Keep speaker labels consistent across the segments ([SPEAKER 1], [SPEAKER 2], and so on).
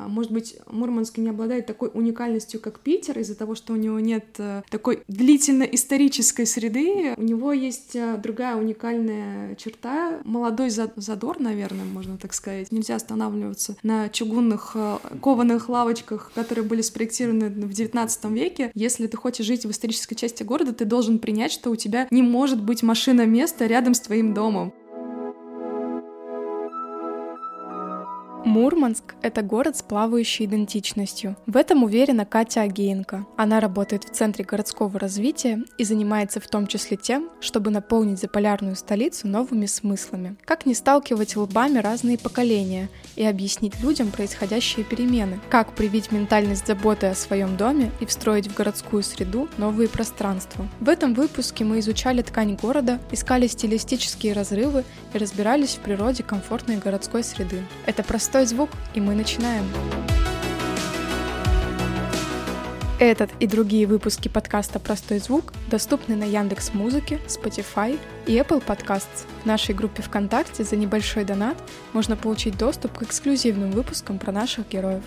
[SPEAKER 1] а, может быть, Мурманск не обладает такой уникальностью, как Питер, из-за того, что у него нет э, такой длительно-исторической среды. У него есть э, другая уникальная черта, молодой задор, наверное, можно так сказать. Нельзя останавливаться на чугунных э, кованых лавочках, которые были спроектированы в XIX веке. Если ты хочешь жить в исторической части города, ты должен принять, что у тебя не может быть машина места рядом с твоим домом.
[SPEAKER 2] Мурманск — это город с плавающей идентичностью. В этом уверена Катя Агеенко. Она работает в Центре городского развития и занимается в том числе тем, чтобы наполнить заполярную столицу новыми смыслами. Как не сталкивать лбами разные поколения и объяснить людям происходящие перемены. Как привить ментальность заботы о своем доме и встроить в городскую среду новые пространства. В этом выпуске мы изучали ткань города, искали стилистические разрывы и разбирались в природе комфортной городской среды. Это простой простой звук, и мы начинаем. Этот и другие выпуски подкаста «Простой звук» доступны на Яндекс Музыке, Spotify и Apple Podcasts. В нашей группе ВКонтакте за небольшой донат можно получить доступ к эксклюзивным выпускам про наших героев.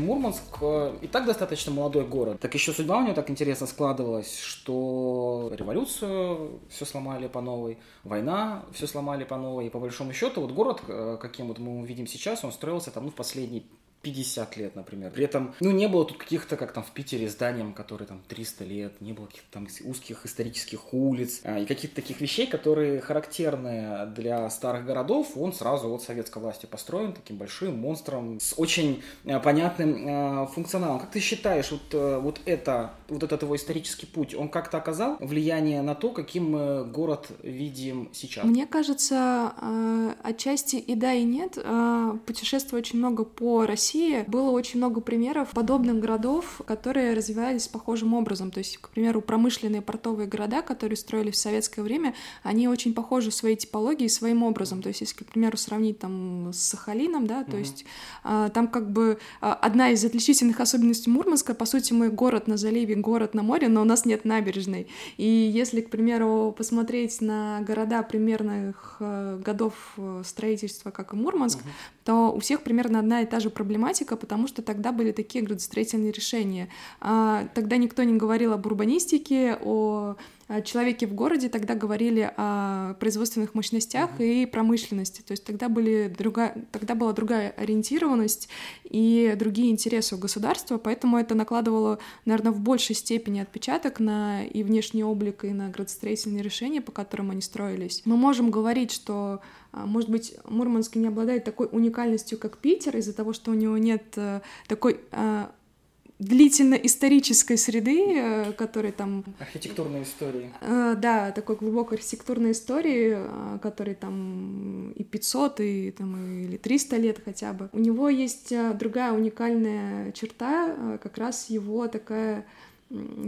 [SPEAKER 3] Мурманск э, и так достаточно молодой город. Так еще судьба у него так интересно складывалась, что революцию все сломали по новой, война все сломали по новой. И по большому счету вот город, э, каким вот мы видим сейчас, он строился там ну, в последние 50 лет, например. При этом, ну, не было тут каких-то, как там в Питере, зданием, которые там 300 лет, не было каких-то там узких исторических улиц а, и каких-то таких вещей, которые характерны для старых городов. Он сразу от советской власти построен таким большим монстром с очень а, понятным а, функционалом. Как ты считаешь, вот, а, вот это, вот этот его исторический путь, он как-то оказал влияние на то, каким город видим сейчас?
[SPEAKER 1] Мне кажется, а, отчасти и да, и нет. А, путешествую очень много по России России было очень много примеров подобных городов, которые развивались похожим образом. То есть, к примеру, промышленные портовые города, которые строились в советское время, они очень похожи в своей типологии своим образом. То есть, если, к примеру, сравнить там с Сахалином, да, то mm-hmm. есть а, там как бы а, одна из отличительных особенностей Мурманска, по сути, мы город на заливе, город на море, но у нас нет набережной. И если, к примеру, посмотреть на города примерных э, годов э, строительства, как и Мурманск, mm-hmm то у всех примерно одна и та же проблематика, потому что тогда были такие градостроительные решения. А, тогда никто не говорил об урбанистике, о человеке в городе тогда говорили о производственных мощностях mm-hmm. и промышленности. То есть тогда, были другая, тогда была другая ориентированность и другие интересы у государства, поэтому это накладывало, наверное, в большей степени отпечаток на и внешний облик, и на градостроительные решения, по которым они строились. Мы можем говорить, что а, может быть, Мурманск не обладает такой уникальностью, как Питер, из-за того, что у него нет э, такой а, длительно-исторической среды, э, которой там...
[SPEAKER 3] Архитектурной истории.
[SPEAKER 1] Э, да, такой глубокой архитектурной истории, которой там и 500, и, там, или 300 лет хотя бы. У него есть другая уникальная черта, как раз его такая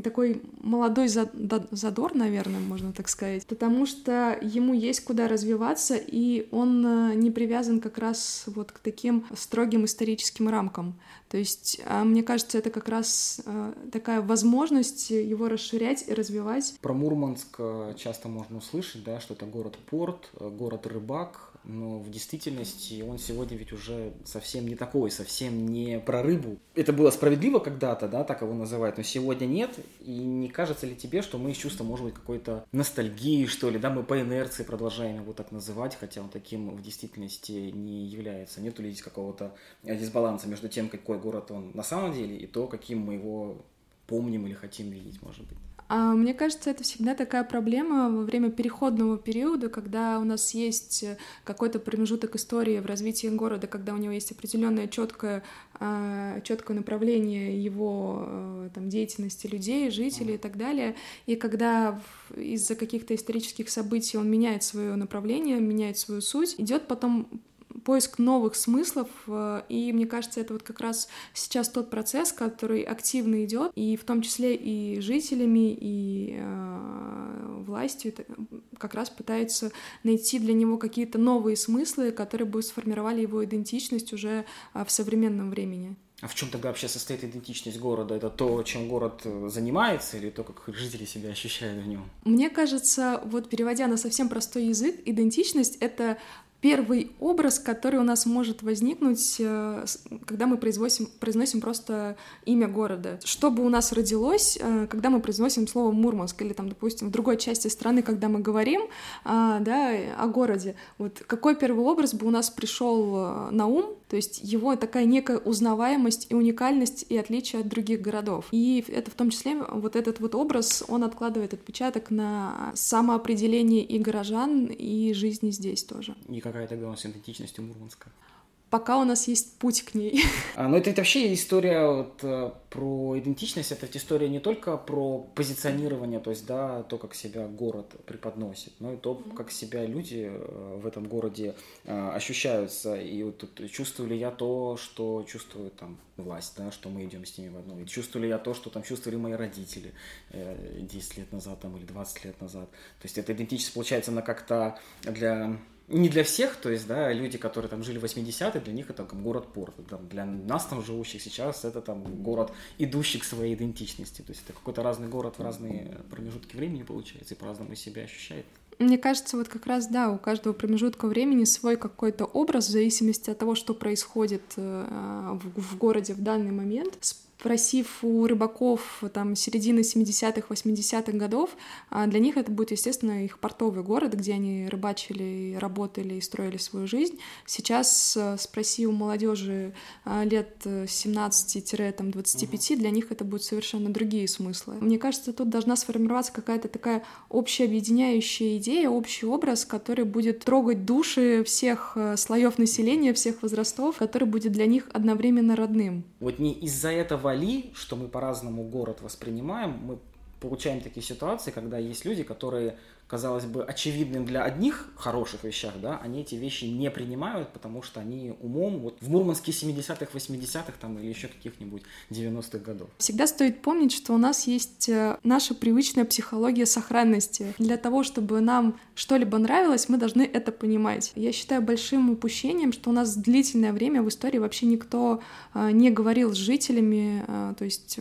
[SPEAKER 1] такой молодой задор, наверное, можно так сказать, потому что ему есть куда развиваться, и он э, не привязан как раз вот к таким строгим историческим рамкам. То есть, а, мне кажется, это как раз э, такая возможность его расширять и развивать.
[SPEAKER 3] Про Мурманск э, часто можно услышать, да, что это город-порт, город-рыбак, но в действительности он сегодня ведь уже совсем не такой, совсем не про рыбу. Это было справедливо когда-то, да, так его называют, но сегодня нет, и не кажется ли тебе, что мы из чувства, может быть, какой-то ностальгии, что ли, да, мы по инерции продолжаем его так называть, хотя он таким в действительности не является. Нет ли здесь какого-то дисбаланса между тем, какой город он на самом деле, и то, каким мы его помним или хотим видеть, может быть?
[SPEAKER 1] А мне кажется, это всегда такая проблема во время переходного периода, когда у нас есть э, какой-то промежуток истории в развитии города, когда у него есть определенное четкое, а, четкое направление его э, там, деятельности людей, жителей и так далее. И когда из-за каких-то исторических событий он меняет свое направление, меняет свою суть, идет потом поиск новых смыслов, э, и мне кажется, это вот как раз сейчас тот процесс, который активно идет, и в том числе и жителями, и э, властью как раз пытаются найти для него какие-то новые смыслы, которые бы сформировали его идентичность уже э, в современном времени.
[SPEAKER 3] А в чем тогда вообще состоит идентичность города? Это то, чем город э, занимается, или то, как жители себя ощущают в нем?
[SPEAKER 1] Мне кажется, вот переводя на совсем простой язык, идентичность — это первый образ, который у нас может возникнуть, э, когда мы произносим, произносим просто имя города. Что бы у нас родилось, э, когда мы произносим слово Мурманск, или там, допустим, в другой части страны, когда мы говорим а, да, о городе, вот какой первый образ бы у нас пришел э, на ум, то есть его такая некая узнаваемость и уникальность и отличие от других городов. И это в том числе вот этот вот образ, он откладывает отпечаток на самоопределение и горожан, и жизни здесь тоже.
[SPEAKER 3] И какая тогда у нас идентичность у Мурманска?
[SPEAKER 1] Пока у нас есть путь к ней.
[SPEAKER 3] А, ну, это, это вообще история вот, э, про идентичность, это история не только про позиционирование, то есть, да, то, как себя город преподносит, но и то, как себя люди э, в этом городе э, ощущаются. И вот тут чувствую ли я то, что чувствует там власть, да, что мы идем с ними в одно. И чувствую ли я то, что там чувствовали мои родители 10 лет назад там, или 20 лет назад. То есть, эта идентичность, получается, она как-то для не для всех, то есть, да, люди, которые там жили в 80-е, для них это там город-порт. Для нас там живущих сейчас это там город, идущий к своей идентичности. То есть это какой-то разный город в разные промежутки времени получается и по-разному себя ощущает.
[SPEAKER 1] Мне кажется, вот как раз, да, у каждого промежутка времени свой какой-то образ в зависимости от того, что происходит э, в, в городе в данный момент, спросив у рыбаков там середины 70-х, 80-х годов, а для них это будет, естественно, их портовый город, где они рыбачили, работали и строили свою жизнь. Сейчас э, спроси у молодежи э, лет 17-25, для них это будут совершенно другие смыслы. Мне кажется, тут должна сформироваться какая-то такая общая объединяющая идея, общий образ, который будет трогать души всех э, слоев населения, всех возрастов, который будет для них одновременно родным.
[SPEAKER 3] Вот не из-за этого Вали, что мы по-разному город воспринимаем, мы получаем такие ситуации, когда есть люди, которые, казалось бы, очевидным для одних хороших вещах, да, они эти вещи не принимают, потому что они умом, вот в Мурманске 70-х, 80-х там или еще каких-нибудь 90-х годов.
[SPEAKER 1] Всегда стоит помнить, что у нас есть э, наша привычная психология сохранности. Для того, чтобы нам что-либо нравилось, мы должны это понимать. Я считаю большим упущением, что у нас длительное время в истории вообще никто э, не говорил с жителями, э, то есть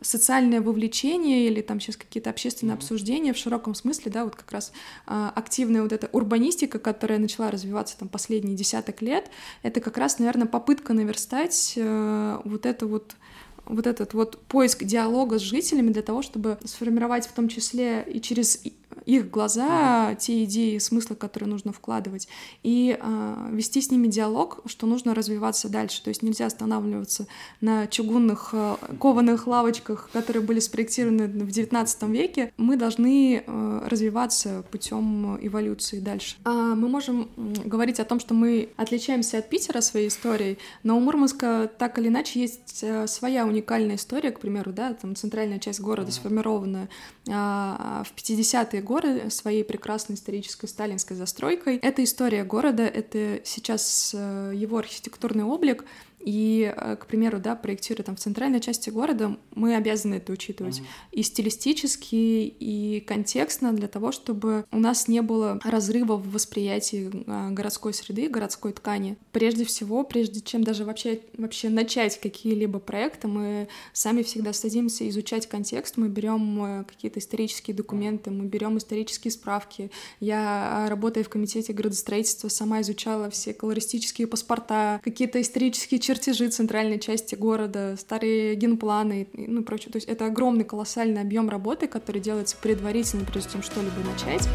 [SPEAKER 1] социальное вовлечение или там сейчас какие-то общественные mm-hmm. обсуждения в широком смысле, да, вот как раз а, активная вот эта урбанистика, которая начала развиваться там последние десяток лет, это как раз, наверное, попытка наверстать э, вот это вот вот этот вот поиск диалога с жителями для того, чтобы сформировать в том числе и через их глаза, mm-hmm. те идеи, смыслы, которые нужно вкладывать, и э, вести с ними диалог, что нужно развиваться дальше. То есть нельзя останавливаться на чугунных э, кованых лавочках, которые были спроектированы в XIX веке. Мы должны э, развиваться путем эволюции дальше. А мы можем говорить о том, что мы отличаемся от Питера своей историей, но у Мурманска так или иначе есть э, своя уникальная история, к примеру, да, там центральная часть города mm-hmm. сформирована э, в 50-е годы своей прекрасной исторической сталинской застройкой. Это история города, это сейчас э, его архитектурный облик, и, э, к примеру, да, проектируя там в центральной части города, мы обязаны это учитывать. Mm-hmm. И стилистически, и контекстно для того, чтобы у нас не было разрыва в восприятии э, городской среды, городской ткани. Прежде всего, прежде чем даже вообще, вообще начать какие-либо проекты, мы сами всегда садимся изучать контекст, мы берем э, какие-то исторические документы, мы берем исторические справки. Я, работая в комитете градостроительства, сама изучала все колористические паспорта, какие-то исторические черты чертежи центральной части города, старые генпланы, ну и прочее. То есть это огромный, колоссальный объем работы, который делается предварительно, прежде чем что-либо начать.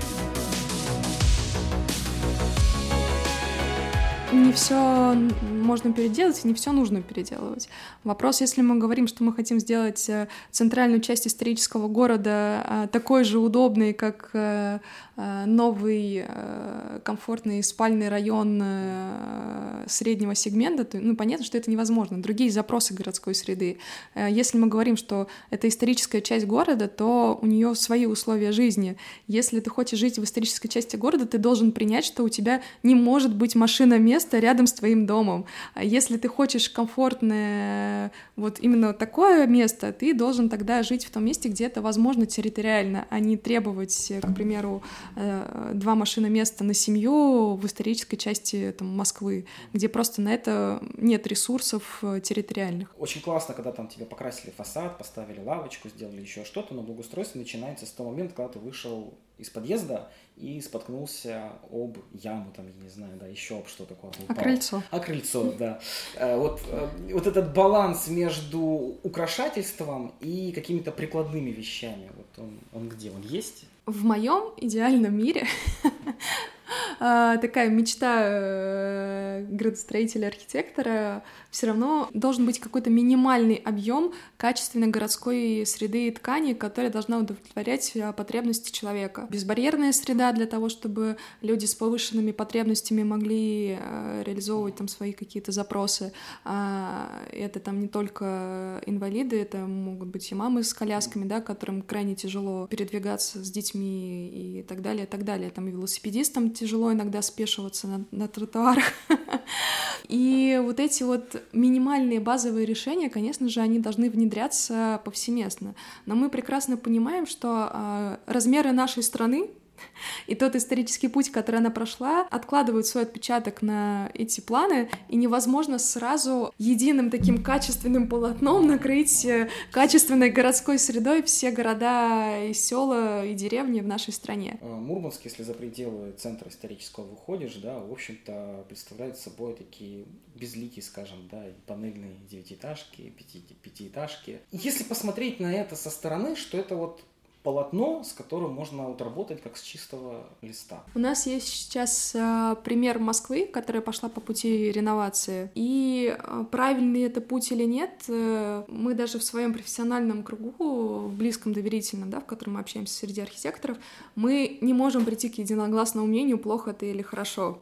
[SPEAKER 1] Все можно переделать, и не все нужно переделывать. Вопрос, если мы говорим, что мы хотим сделать э, центральную часть исторического города э, такой же удобной, как э, новый комфортный спальный район среднего сегмента, то ну, понятно, что это невозможно. Другие запросы городской среды. Если мы говорим, что это историческая часть города, то у нее свои условия жизни. Если ты хочешь жить в исторической части города, ты должен принять, что у тебя не может быть машина места рядом с твоим домом. А если ты хочешь комфортное, вот именно такое место, ты должен тогда жить в том месте, где это возможно территориально, а не требовать, к примеру, э, два машина места на семью в исторической части там, Москвы, где просто на это нет ресурсов э, территориальных.
[SPEAKER 3] Очень классно, когда там тебе покрасили фасад, поставили лавочку, сделали еще что-то, но благоустройство начинается с того момента, когда ты вышел из подъезда и споткнулся об яму, там, я не знаю, да, еще об что такое.
[SPEAKER 1] А крыльцо.
[SPEAKER 3] А крыльцо, да. Э, вот, э, вот этот баланс между украшательством и какими-то прикладными вещами, вот он, он где? Он есть?
[SPEAKER 1] В моем идеальном мире а, такая мечта э, градостроителя, архитектора, все равно должен быть какой-то минимальный объем качественной городской среды и ткани, которая должна удовлетворять э, потребности человека. Безбарьерная среда для того, чтобы люди с повышенными потребностями могли э, реализовывать там свои какие-то запросы. А, это там не только инвалиды, это могут быть и мамы с колясками, да, которым крайне тяжело передвигаться с детьми и так далее, и так далее. Там и велосипедистам тяжело иногда спешиваться на, на тротуарах. И вот эти вот минимальные базовые решения, конечно же, они должны внедряться повсеместно. Но мы прекрасно понимаем, что э, размеры нашей страны и тот исторический путь, который она прошла, откладывают свой отпечаток на эти планы, и невозможно сразу единым таким качественным полотном накрыть э, качественной городской средой все города и села и деревни в нашей стране.
[SPEAKER 3] А, Мурманск, если за пределы центра исторического выходишь, да, в общем-то, представляет собой такие безликие, скажем, да, панельные девятиэтажки, пяти, пятиэтажки. Если посмотреть на это со стороны, что это вот полотно, с которым можно вот работать как с чистого листа.
[SPEAKER 1] У нас есть сейчас э, пример Москвы, которая пошла по пути реновации. И э, правильный это путь или нет, э, мы даже в своем профессиональном кругу, близком доверительном, да, в котором мы общаемся среди архитекторов, мы не можем прийти к единогласному мнению, плохо это или хорошо.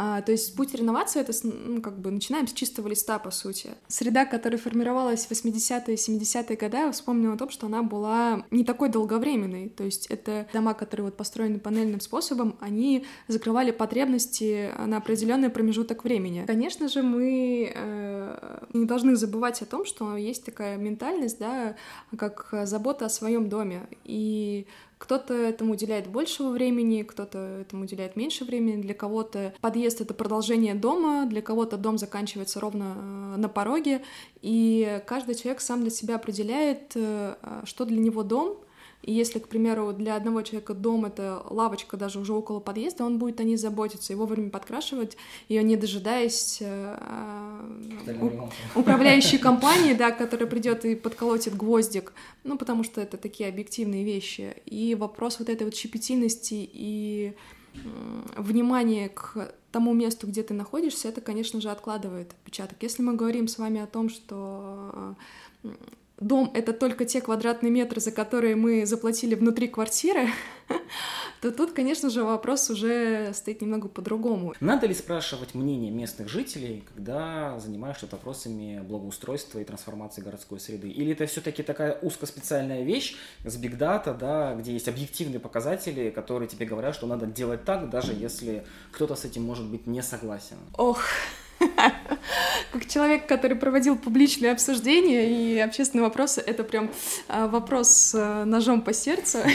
[SPEAKER 1] А, то есть путь реновации — это ну, как бы начинаем с чистого листа, по сути. Среда, которая формировалась в 80-е и 70-е годы, я вспомнила о том, что она была не такой долговременной. То есть это дома, которые вот построены панельным способом, они закрывали потребности на определенный промежуток времени. Конечно же, мы э, не должны забывать о том, что есть такая ментальность, да, как забота о своем доме. И кто-то этому уделяет большего времени, кто-то этому уделяет меньше времени. Для кого-то подъезд — это продолжение дома, для кого-то дом заканчивается ровно э, на пороге. И каждый человек сам для себя определяет, э, что для него дом — и если, к примеру, для одного человека дом — это лавочка даже уже около подъезда, он будет о ней заботиться, его вовремя подкрашивать, ее не дожидаясь э, управляющей компании, да, которая придет и подколотит гвоздик, ну, потому что это такие объективные вещи. И вопрос вот этой вот щепетильности и внимания к тому месту, где ты находишься, это, конечно же, откладывает отпечаток. Если мы говорим с вами о том, что дом — это только те квадратные метры, за которые мы заплатили внутри квартиры, то тут, конечно же, вопрос уже стоит немного по-другому.
[SPEAKER 3] Надо ли спрашивать мнение местных жителей, когда занимаешься вопросами благоустройства и трансформации городской среды? Или это все-таки такая узкоспециальная вещь с бигдата, да, где есть объективные показатели, которые тебе говорят, что надо делать так, даже если кто-то с этим может быть не согласен?
[SPEAKER 1] Ох, как человек, который проводил публичные обсуждения и общественные вопросы, это прям а, вопрос а, ножом по сердцу.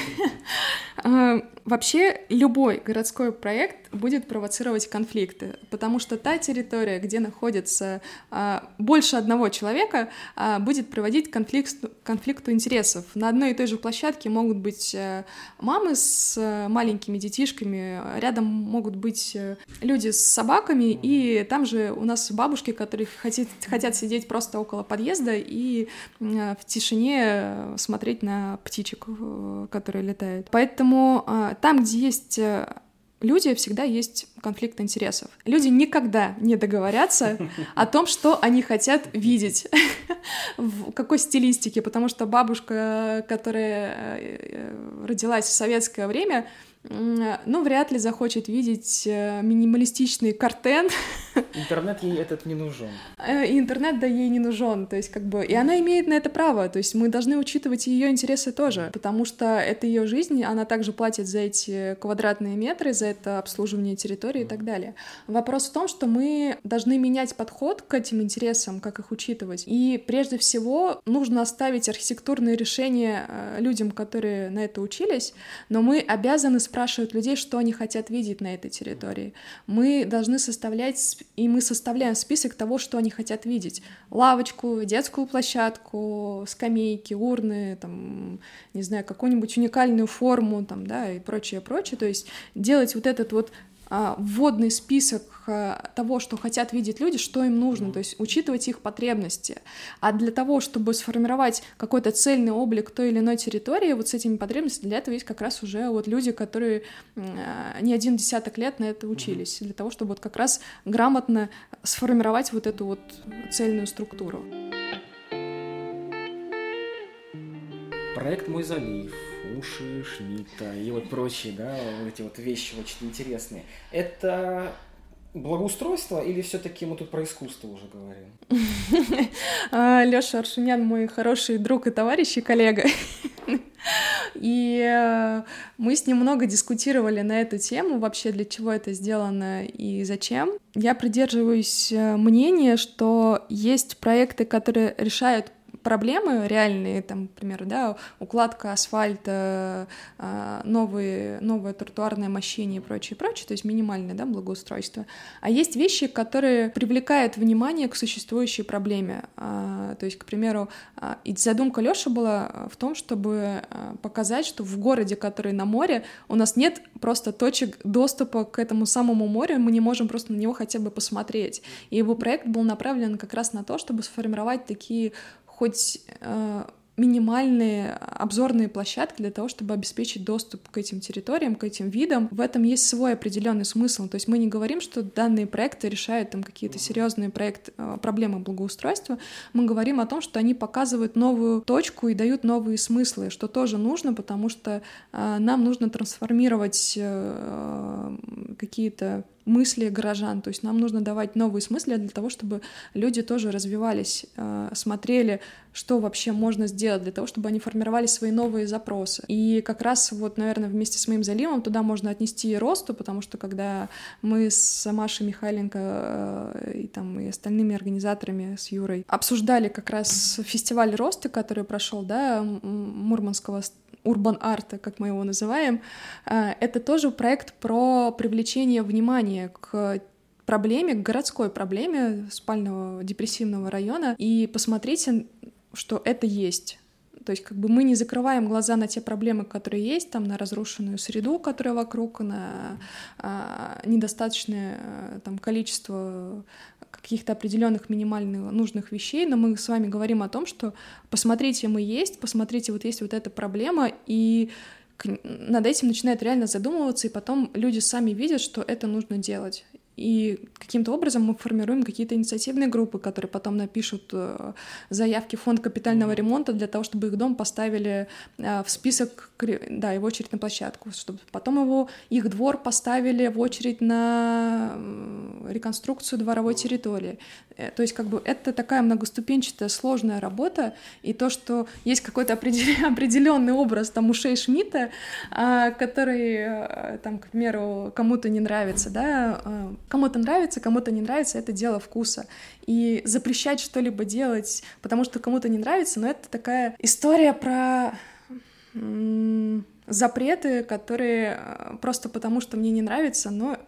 [SPEAKER 1] А, вообще любой городской проект будет провоцировать конфликты, потому что та территория, где находится больше одного человека, будет приводить к конфликт, конфликту интересов. На одной и той же площадке могут быть а, мамы с а, маленькими детишками, рядом могут быть а, люди с собаками, и там же у нас бабушки, которые хотят, хотят сидеть просто около подъезда и в тишине смотреть на птичек, которые летают. Поэтому там, где есть э, люди, всегда есть конфликт интересов. Люди никогда не договорятся о том, что они хотят видеть, в какой стилистике, потому что бабушка, которая э, родилась в советское время, ну, вряд ли захочет видеть э, минималистичный картен.
[SPEAKER 3] Интернет ей этот не нужен.
[SPEAKER 1] Э, и интернет, да, ей не нужен, то есть как бы... И она имеет на это право, то есть мы должны учитывать ее интересы тоже, потому что это ее жизнь, она также платит за эти квадратные метры, за это обслуживание территории и так далее. Вопрос в том, что мы должны менять подход к этим интересам, как их учитывать. И прежде всего нужно оставить архитектурные решения э, людям, которые на это учились, но мы обязаны спрашивать людей, что они хотят видеть на этой территории. Мы должны составлять, и мы составляем список того, что они хотят видеть. Лавочку, детскую площадку, скамейки, урны, там, не знаю, какую-нибудь уникальную форму, там, да, и прочее, прочее. То есть делать вот этот вот вводный список а, того, что хотят видеть люди, что им нужно, то есть учитывать их потребности. А для того, чтобы сформировать какой-то цельный облик той или иной территории, вот с этими потребностями, для этого есть как раз уже вот люди, которые а, не один десяток лет на это учились, для того, чтобы вот как раз грамотно сформировать вот эту вот цельную структуру.
[SPEAKER 3] Проект «Мой залив», уши Шмидта и вот прочие, да, вот эти вот вещи очень интересные. Это благоустройство или все-таки мы тут про искусство уже говорим?
[SPEAKER 1] А, Леша Аршунян мой хороший друг и товарищ и коллега. И э, мы с ним много дискутировали на эту тему, вообще для чего это сделано и зачем. Я придерживаюсь э, мнения, что есть проекты, которые решают проблемы реальные, там, к примеру, да, укладка асфальта, а, новые, новое тротуарное мощение и прочее, прочее, то есть минимальное, да, благоустройство. А есть вещи, которые привлекают внимание к существующей проблеме. А, то есть, к примеру, а, и задумка Лёши была в том, чтобы показать, что в городе, который на море, у нас нет просто точек доступа к этому самому морю, мы не можем просто на него хотя бы посмотреть. И его проект был направлен как раз на то, чтобы сформировать такие хоть э, минимальные обзорные площадки для того, чтобы обеспечить доступ к этим территориям, к этим видам. В этом есть свой определенный смысл. То есть мы не говорим, что данные проекты решают там какие-то серьезные проект, э, проблемы благоустройства. Мы говорим о том, что они показывают новую точку и дают новые смыслы, что тоже нужно, потому что э, нам нужно трансформировать э, какие-то мысли горожан. То есть нам нужно давать новые смыслы для того, чтобы люди тоже развивались, э, смотрели, что вообще можно сделать для того, чтобы они формировали свои новые запросы. И как раз вот, наверное, вместе с моим заливом туда можно отнести и росту, потому что когда мы с Машей Михайленко э, и, там, и остальными организаторами, с Юрой, обсуждали как раз фестиваль роста, который прошел, да, Мурманского урбан арта, как мы его называем, э, это тоже проект про привлечение внимания к проблеме, к городской проблеме спального депрессивного района, и посмотрите, что это есть. То есть как бы мы не закрываем глаза на те проблемы, которые есть, там, на разрушенную среду, которая вокруг, на а, недостаточное а, там, количество каких-то определенных минимальных нужных вещей, но мы с вами говорим о том, что посмотрите, мы есть, посмотрите, вот есть вот эта проблема, и над этим начинают реально задумываться, и потом люди сами видят, что это нужно делать. И каким-то образом мы формируем какие-то инициативные группы, которые потом напишут э, заявки в фонд капитального ремонта для того, чтобы их дом поставили э, в список, да, в очередь на площадку, чтобы потом его, их двор поставили в очередь на реконструкцию дворовой территории. Э, то есть как бы это такая многоступенчатая сложная работа, и то, что есть какой-то определенный образ там ушей Шмидта, а, который там, к примеру, кому-то не нравится, да, Кому-то нравится, кому-то не нравится, это дело вкуса. И запрещать что-либо делать, потому что кому-то не нравится, но это такая история про запреты, которые э, просто потому, что мне не нравится, но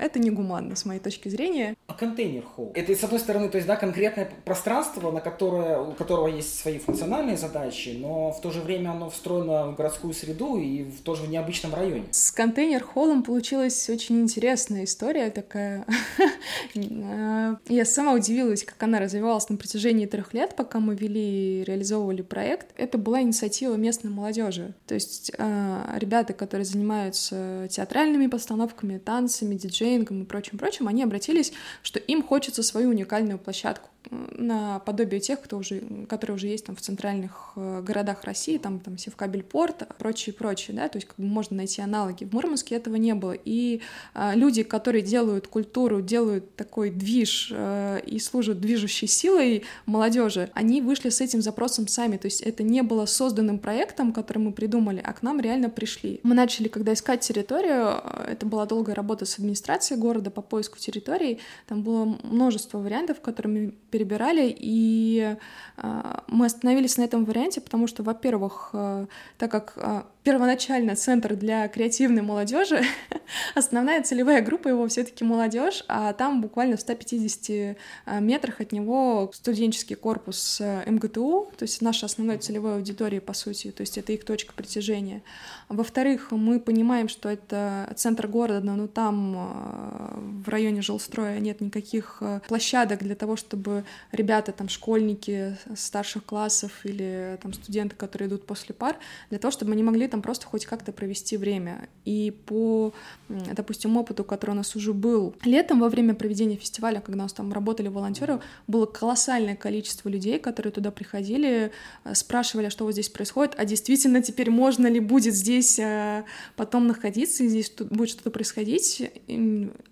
[SPEAKER 1] это негуманно, с моей точки зрения.
[SPEAKER 3] А контейнер холл? Это, с одной стороны, то есть, да, конкретное пространство, на которое, у которого есть свои функциональные задачи, но в то же время оно встроено в городскую среду и в тоже в необычном районе.
[SPEAKER 1] С контейнер-холлом получилась очень интересная история такая. Я сама удивилась, как она развивалась на протяжении трех лет, пока мы вели и реализовывали проект. Это была инициатива местной молодежи. То есть а, ребята, которые занимаются театральными постановками, танцами, диджеем, тренингом и прочим-прочим, они обратились, что им хочется свою уникальную площадку на подобие тех, кто уже, которые уже есть там в центральных э, городах России, там, там Севкабель-Порт, прочее, прочее, да, то есть как бы можно найти аналоги. В Мурманске этого не было. И а, люди, которые делают культуру, делают такой движ а, и служат движущей силой молодежи, они вышли с этим запросом сами, то есть это не было созданным проектом, который мы придумали, а к нам реально пришли. Мы начали, когда искать территорию, это была долгая работа с администрацией города по поиску территорий, там было множество вариантов, которыми перебирали, и э, мы остановились на этом варианте, потому что, во-первых, э, так как э, первоначально центр для креативной молодежи. Основная целевая группа его все-таки молодежь, а там буквально в 150 а, метрах от него студенческий корпус э, МГТУ, то есть наша основная целевая аудитория, по сути, то есть это их точка притяжения. Во-вторых, мы понимаем, что это центр города, но там э, в районе жилстроя нет никаких э, площадок для того, чтобы ребята, там, школьники старших классов или там студенты, которые идут после пар, для того, чтобы они могли там просто хоть как-то провести время. И по, допустим, опыту, который у нас уже был летом во время проведения фестиваля, когда у нас там работали волонтеры, было колоссальное количество людей, которые туда приходили, э, спрашивали, что вот здесь происходит, а действительно теперь можно ли будет здесь э, потом находиться, и здесь будет что-то происходить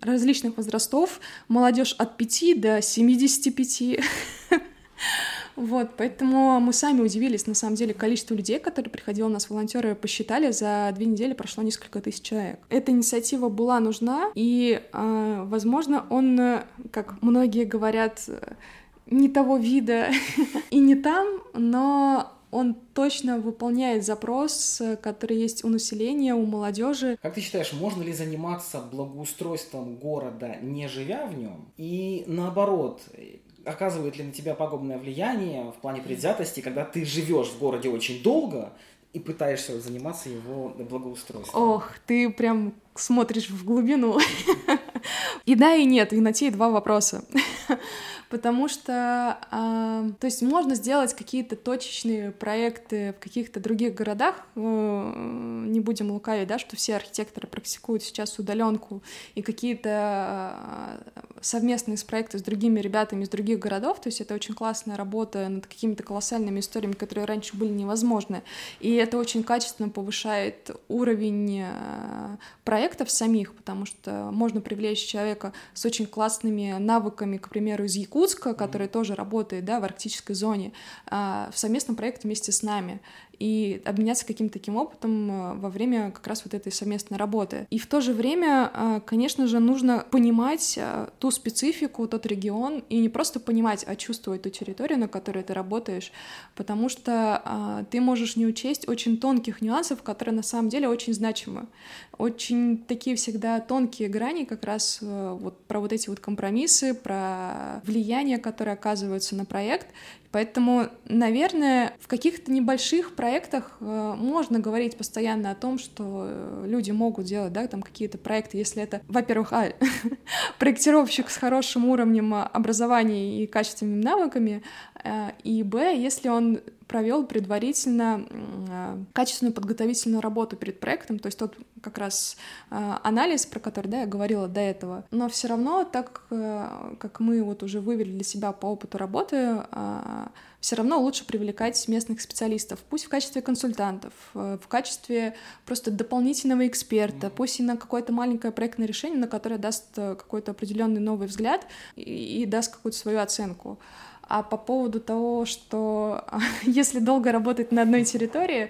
[SPEAKER 1] различных возрастов, молодежь от 5 до 75. Вот, поэтому мы сами удивились, на самом деле, количество людей, которые приходило у нас волонтеры, посчитали, за две недели прошло несколько тысяч человек. Эта инициатива была нужна, и, э, возможно, он, как многие говорят, не того вида и не там, но он точно выполняет запрос, который есть у населения, у молодежи.
[SPEAKER 3] Как ты считаешь, можно ли заниматься благоустройством города, не живя в нем? И наоборот, оказывает ли на тебя пагубное влияние в плане предвзятости, когда ты живешь в городе очень долго и пытаешься заниматься его благоустройством?
[SPEAKER 1] Ох, ты прям смотришь в глубину. И да, и нет, и на те два вопроса потому что, э, то есть можно сделать какие-то точечные проекты в каких-то других городах, э, не будем лукавить, да, что все архитекторы практикуют сейчас удаленку и какие-то э, совместные проекты с другими ребятами из других городов, то есть это очень классная работа над какими-то колоссальными историями, которые раньше были невозможны, и это очень качественно повышает уровень э, проектов самих, потому что можно привлечь человека с очень классными навыками, к примеру, из Якутии, Иркутска, который тоже работает да, в арктической зоне, а, в совместном проекте вместе с нами и обменяться каким-то таким опытом э, во время как раз вот этой совместной работы. И в то же время, э, конечно же, нужно понимать э, ту специфику, тот регион, и не просто понимать, а чувствовать ту территорию, на которой ты работаешь, потому что ты можешь не учесть очень тонких нюансов, которые на самом деле очень значимы. Очень такие всегда тонкие грани как раз вот про вот эти вот компромиссы, про влияние, которое оказывается на проект, Поэтому, наверное, в каких-то небольших проектах э, можно говорить постоянно о том, что э, люди могут делать, да, там какие-то проекты, если это, во-первых, а, проектировщик с хорошим уровнем образования и качественными навыками, и, б, если он провел предварительно качественную подготовительную работу перед проектом, то есть тот как раз анализ, про который да, я говорила до этого. Но все равно, так как мы вот уже вывели для себя по опыту работы, все равно лучше привлекать местных специалистов, пусть в качестве консультантов, э, в качестве просто дополнительного эксперта, пусть и на какое-то маленькое проектное решение, на которое даст э, какой-то определенный новый взгляд и, и даст какую-то свою оценку. А по поводу того, что если долго работать на одной территории,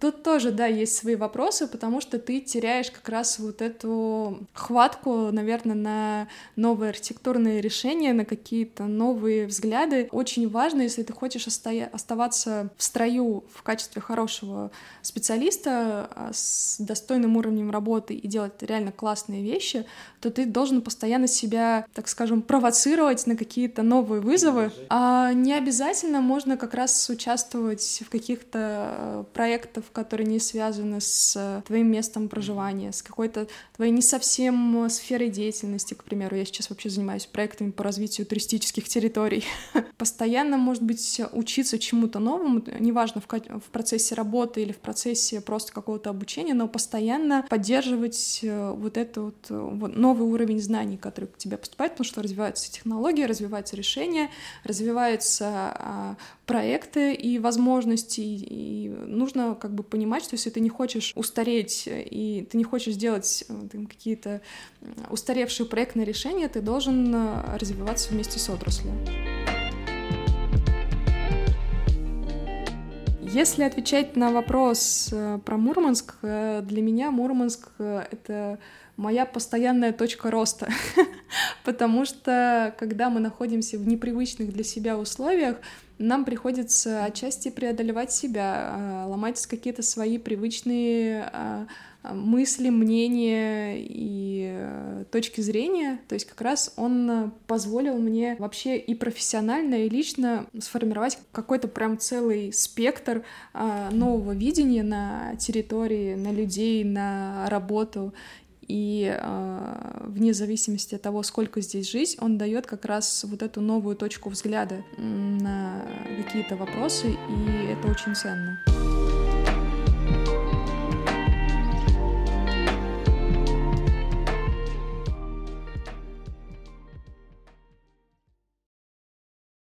[SPEAKER 1] Тут тоже, да, есть свои вопросы, потому что ты теряешь как раз вот эту хватку, наверное, на новые архитектурные решения, на какие-то новые взгляды. Очень важно, если ты хочешь остоя- оставаться в строю в качестве хорошего специалиста а, с достойным уровнем работы и делать реально классные вещи, то ты должен постоянно себя, так скажем, провоцировать на какие-то новые вызовы. А не обязательно можно как раз участвовать в каких-то проектах, которые не связаны с э, твоим местом проживания, с какой-то твоей не совсем э, сферой деятельности, к примеру. Я сейчас вообще занимаюсь проектами по развитию туристических территорий. Постоянно, может быть, учиться чему-то новому, неважно, в, в процессе работы или в процессе просто какого-то обучения, но постоянно поддерживать э, вот этот вот новый уровень знаний, который к тебе поступает, потому что развиваются технологии, развиваются решения, развиваются а, проекты и возможности, и нужно как бы понимать, что если ты не хочешь устареть и ты не хочешь сделать э, какие-то устаревшие проектные решения, ты должен э, развиваться вместе с отраслью. Если отвечать на вопрос э, про Мурманск, для меня Мурманск — это моя постоянная точка роста. потому что когда мы находимся в непривычных для себя условиях, нам приходится отчасти преодолевать себя, а, ломать какие-то свои привычные а, а, мысли, мнения и э, точки зрения. То есть как раз он позволил мне вообще и профессионально, и лично сформировать какой-то прям целый спектр нового видения на территории, на людей, на работу и э, вне зависимости от того, сколько здесь жить, он дает как раз вот эту новую точку взгляда на какие-то вопросы, и это очень ценно.